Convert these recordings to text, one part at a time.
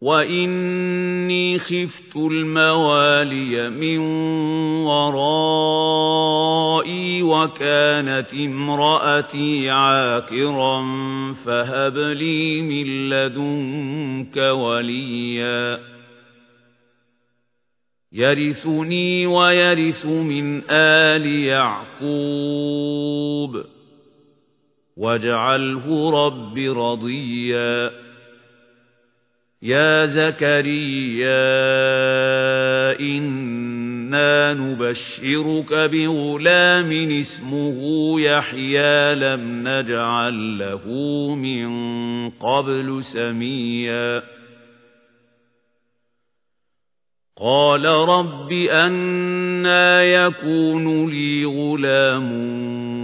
وإني خفت الموالي من ورائي وكانت امرأتي عاكرا فهب لي من لدنك وليا يرثني ويرث من آل يعقوب واجعله رب رضيا يا زكريا إنا نبشرك بغلام اسمه يحيى لم نجعل له من قبل سميا. قال رب أنا يكون لي غلام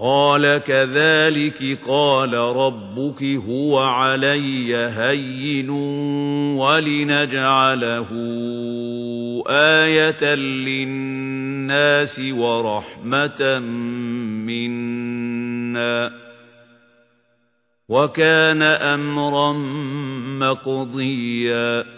قال كذلك قال ربك هو علي هين ولنجعله آية للناس ورحمة منا. وكان أمرا مقضيا.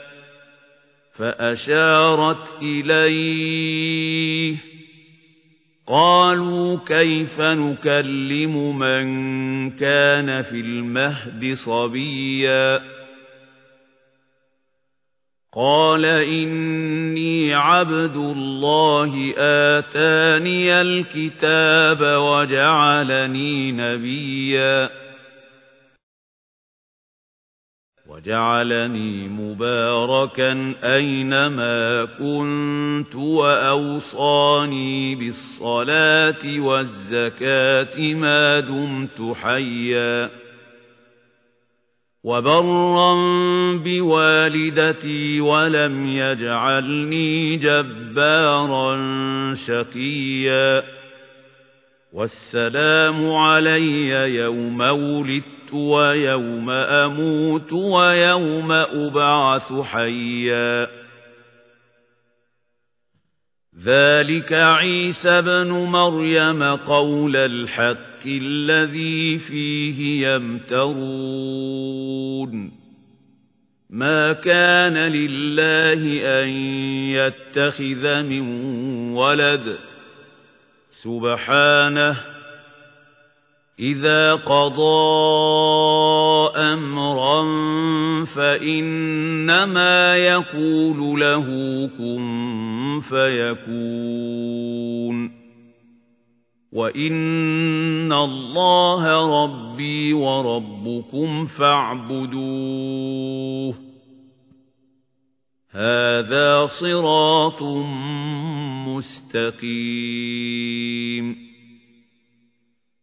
فأشارت إليه. قالوا كيف نكلم من كان في المهد صبيا؟ قال إني عبد الله آتاني الكتاب وجعلني نبيا. وجعلني مباركا أينما كنت وأوصاني بالصلاة والزكاة ما دمت حيا وبرا بوالدتي ولم يجعلني جبارا شقيا والسلام علي يوم ولدت ويوم أموت ويوم أبعث حيا. ذلك عيسى بن مريم قول الحق الذي فيه يمترون. ما كان لله أن يتخذ من ولد. سبحانه إذا قضى أمرا فإنما يقول له كن فيكون. وإن الله ربي وربكم فاعبدوه. هذا صراط مستقيم.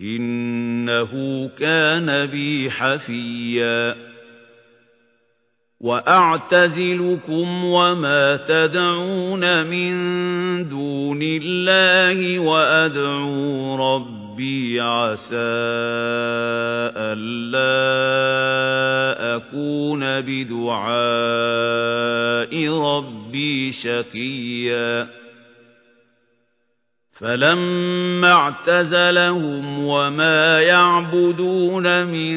إنه كان بي حفيا. وأعتزلكم وما تدعون من دون الله وأدعو ربي عسى ألا أكون بدعاء ربي شقيا. فلما اعتزلهم وما يعبدون من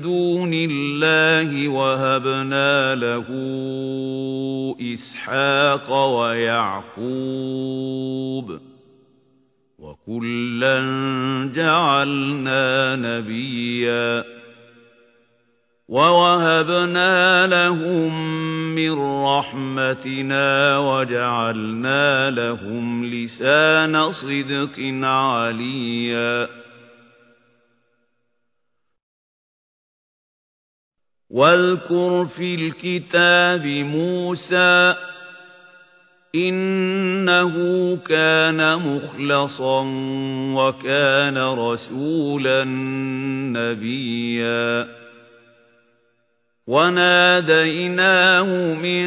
دون الله وهبنا له إسحاق ويعقوب وكلا جعلنا نبيا ووهبنا لهم من رحمتنا وجعلنا لهم لسان صدق عليا واذكر في الكتاب موسى إنه كان مخلصا وكان رسولا نبيا وناديناه من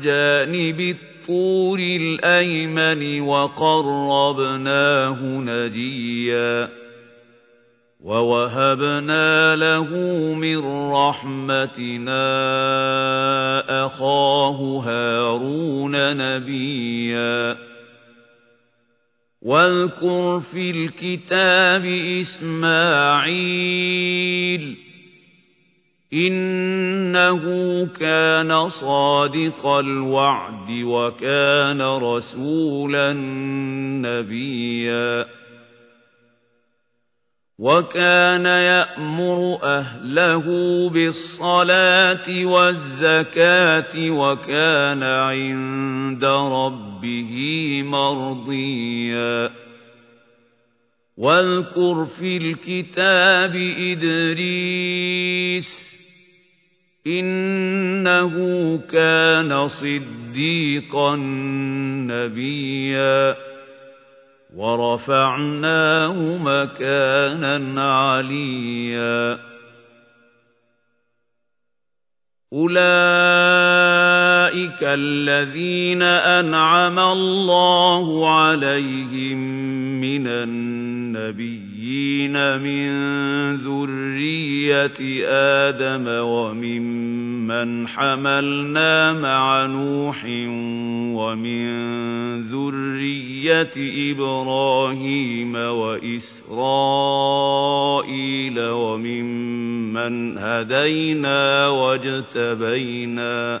جانب الطور الأيمن وقربناه نجيا ووهبنا له من رحمتنا أخاه هارون نبيا واذكر في الكتاب إسماعيل إنه كان صادق الوعد وكان رسولا نبيا وكان يأمر أهله بالصلاة والزكاة وكان عند ربه مرضيا واذكر في الكتاب إدريس إنه كان صديقا نبيا. ورفعناه مكانا عليا. أولئك الذين أنعم الله عليهم من النبيين. من ذرية آدم وممن حملنا مع نوح ومن ذرية إبراهيم وإسرائيل وممن هدينا واجتبينا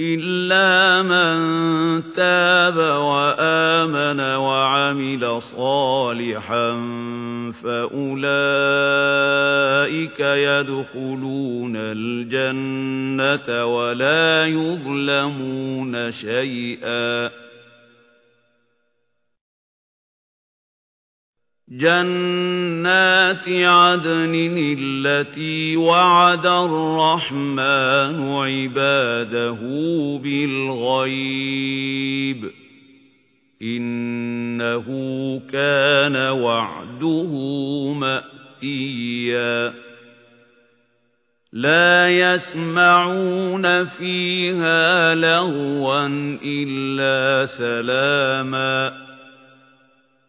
إِلَّا مَن تَابَ وَآمَنَ وَعَمِلَ صَالِحًا فَأُولَٰئِكَ يَدْخُلُونَ الْجَنَّةَ وَلَا يُظْلَمُونَ شَيْئًا جَنَّاتِ عَدْنٍ الَّتِي وَعَدَ الرَّحْمَٰنُ عِبَادَهُ بِالْغَيْبِ ۚ. إِنَّهُ كَانَ وَعْدُهُ مَأْتِيًّا. لَا يَسْمَعُونَ فِيهَا لَغْوًا إِلَّا سَلَامًا.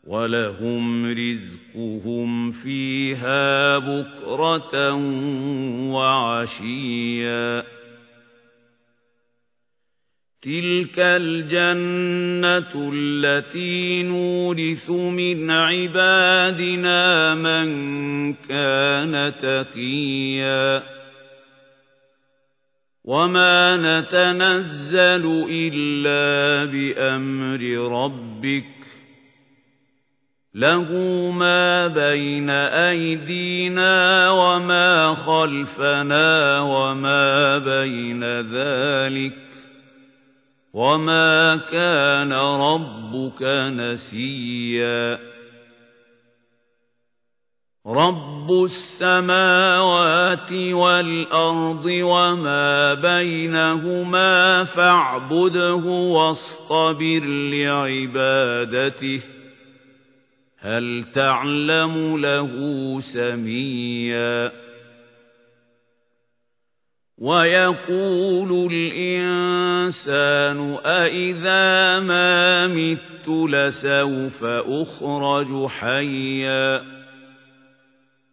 وَلَهُمْ رِزْقُهُمْ فِيهَا بُكْرَةً وَعَشِيًّا. تِلْكَ الْجَنَّةُ الَّتِي نُورِثُ مِنْ عِبَادِنَا مَن كَانَ تَقِيًّا. وَمَا نَتَنَزَّلُ إِلَّا بِأَمْرِ رَبِّكَ لَهُ مَا بَيْنَ أَيْدِينَا وَمَا خَلْفَنَا وَمَا بَيْنَ ذَٰلِكَ ۚ وَمَا كَانَ رَبُّكَ نَسِيًّا. رَبُّ السَّمَاوَاتِ وَالْأَرْضِ وَمَا بَيْنَهُمَا فَاعْبُدْهُ وَاصْطَبِرْ لِعِبَادَتِهِ. هَلْ تَعْلَمُ لَهُ سَمِيًّا؟ وَيَقُولُ الْإِنسَانُ أَإِذَا مَا مِتُّ لَسَوْفَ أُخْرَجُ حَيًّا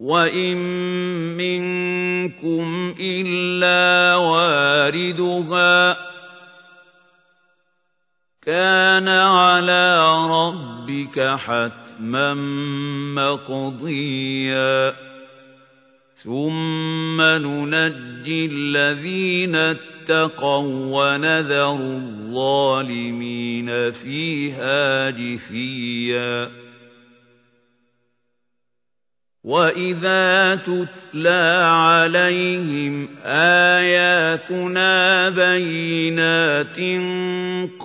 وَإِن مِّنكُمْ إِلَّا وَارِدُهَا ۚ كَانَ عَلَىٰ رَبِّكَ حَتْمًا مَّقْضِيًّا ثُمَّ نُنَجِّي الَّذِينَ اتَّقَوا وَّنَذَرُ الظَّالِمِينَ فِيهَا جِثِيًّا وَإِذَا تُتْلَىٰ عَلَيْهِمْ آيَاتُنَا بَيِّنَاتٍ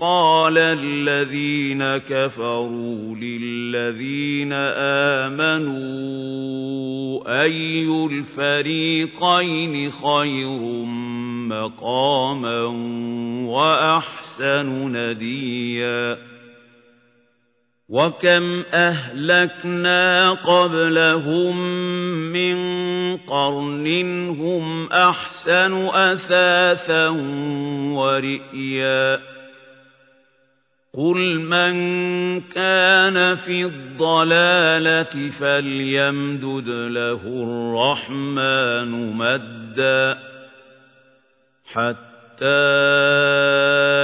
قَالَ الَّذِينَ كَفَرُوا لِلَّذِينَ آمَنُوا أَيُّ الْفَرِيقَيْنِ خَيْرٌ مَّقَامًا وَأَحْسَنُ نَدِيًّا وَكَمْ أَهْلَكْنَا قَبْلَهُم مِّن قَرْنٍ هُمْ أَحْسَنُ أَثَاثًا وَرِئْيًا قُلْ مَن كَانَ فِي الضَّلَالَةِ فَلْيَمْدُدْ لَهُ الرَّحْمَٰنُ مَدًّا حَتَّىٰ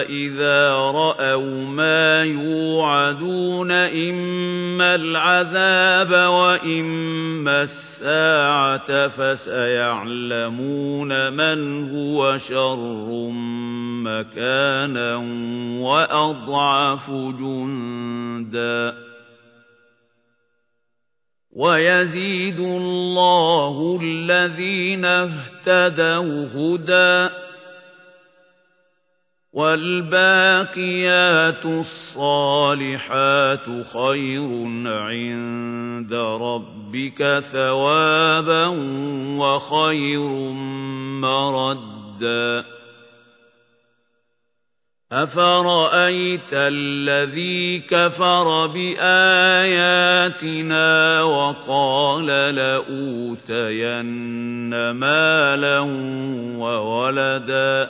إِذَا رَأَوْا مَا يُوعَدُونَ إِمَّا الْعَذَابَ وَإِمَّا السَّاعَةَ فَسَيَعْلَمُونَ مَنْ هُوَ شَرٌّ مَّكَانًا وَأَضْعَفُ جُندًا وَيَزِيدُ اللَّهُ الَّذِينَ اهْتَدَوْا هُدًى وَالْبَاقِيَاتُ الصَّالِحَاتُ خَيْرٌ عِندَ رَبِّكَ ثَوَابًا وَخَيْرٌ مَّرَدًّا. أَفَرَأَيْتَ الَّذِي كَفَرَ بِآيَاتِنَا وَقَالَ لَأُوتَيَنَّ مَالًا وَوَلَدًا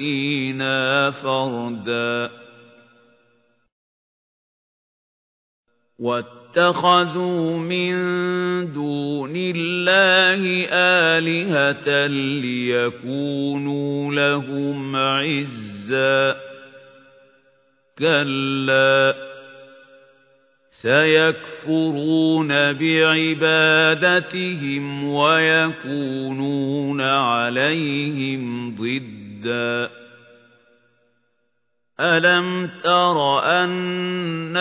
وَيَأْتِينَا فَرْدًا. وَاتَّخَذُوا مِن دُونِ اللَّهِ آلِهَةً لِّيَكُونُوا لَهُمْ عِزًّا. كَلَّا. سَيَكْفُرُونَ بِعِبَادَتِهِمْ وَيَكُونُونَ عَلَيْهِمْ ضِدًّا أَلَمْ تَرَ أَنَّا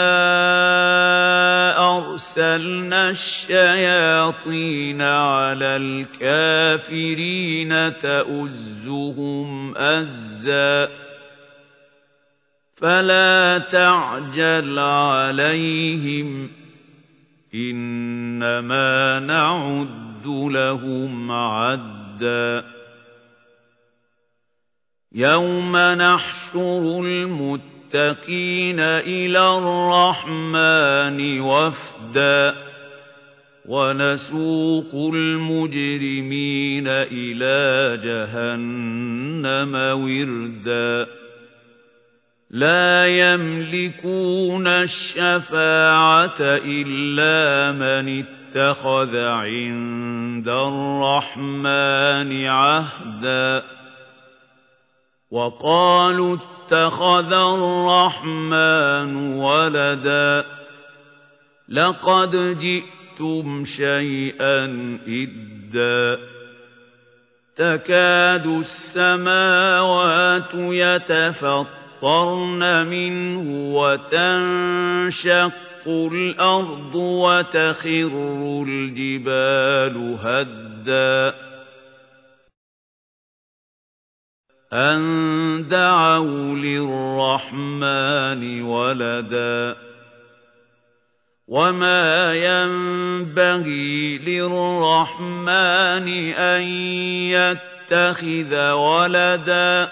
أَرْسَلْنَا الشَّيَاطِينَ عَلَى الْكَافِرِينَ تَؤُزُّهُمْ أَزًّا. فَلَا تَعْجَلْ عَلَيْهِمْ إِنَّمَا نَعُدُّ لَهُمْ عَدًّا. يَوْمَ نَحْشُرُ الْمُتَّقِينَ إِلَى الرَّحْمَٰنِ وَفْدًا وَنَسُوقُ الْمُجْرِمِينَ إِلَىٰ جَهَنَّمَ وِرْدًا لَّا يَمْلِكُونَ الشَّفَاعَةَ إِلَّا مَنِ اتَّخَذَ عِندَ الرَّحْمَٰنِ عَهْدًا وَقَالُوا اتَّخَذَ الرَّحْمَٰنُ وَلَدًا لَّقَدْ جِئْتُمْ شَيْئًا إِدًّا تَكَادُ السَّمَاوَاتُ يَتَفَطَّرْنَ مِنْهُ وَتَنشَقُّ الْأَرْضُ وَتَخِرُّ الْجِبَالُ هَدًّا أَن دَعَوْا لِلرَّحْمَٰنِ وَلَدًا وَمَا يَنبَغِي لِلرَّحْمَٰنِ أَن يَتَّخِذَ وَلَدًا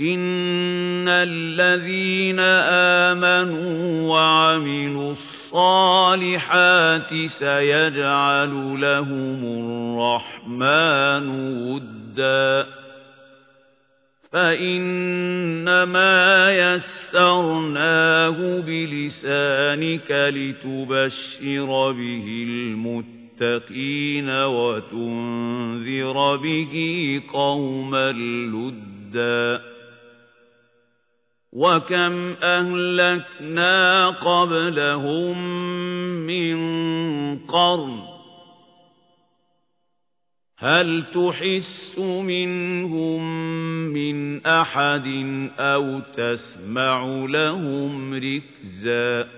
إِنَّ الَّذِينَ آمَنُوا وَعَمِلُوا الصَّالِحَاتِ سَيَجْعَلُ لَهُمُ الرَّحْمَٰنُ وُدًّا فَإِنَّمَا يَسَّرْنَاهُ بِلِسَانِكَ لِتُبَشِّرَ بِهِ الْمُتَّقِينَ وَتُنذِرَ بِهِ قَوْمًا لُّدًّا وَكَمْ أَهْلَكْنَا قَبْلَهُم مِّن قَرْنٍ هل تحس منهم من أحد أو تسمع لهم ركزاً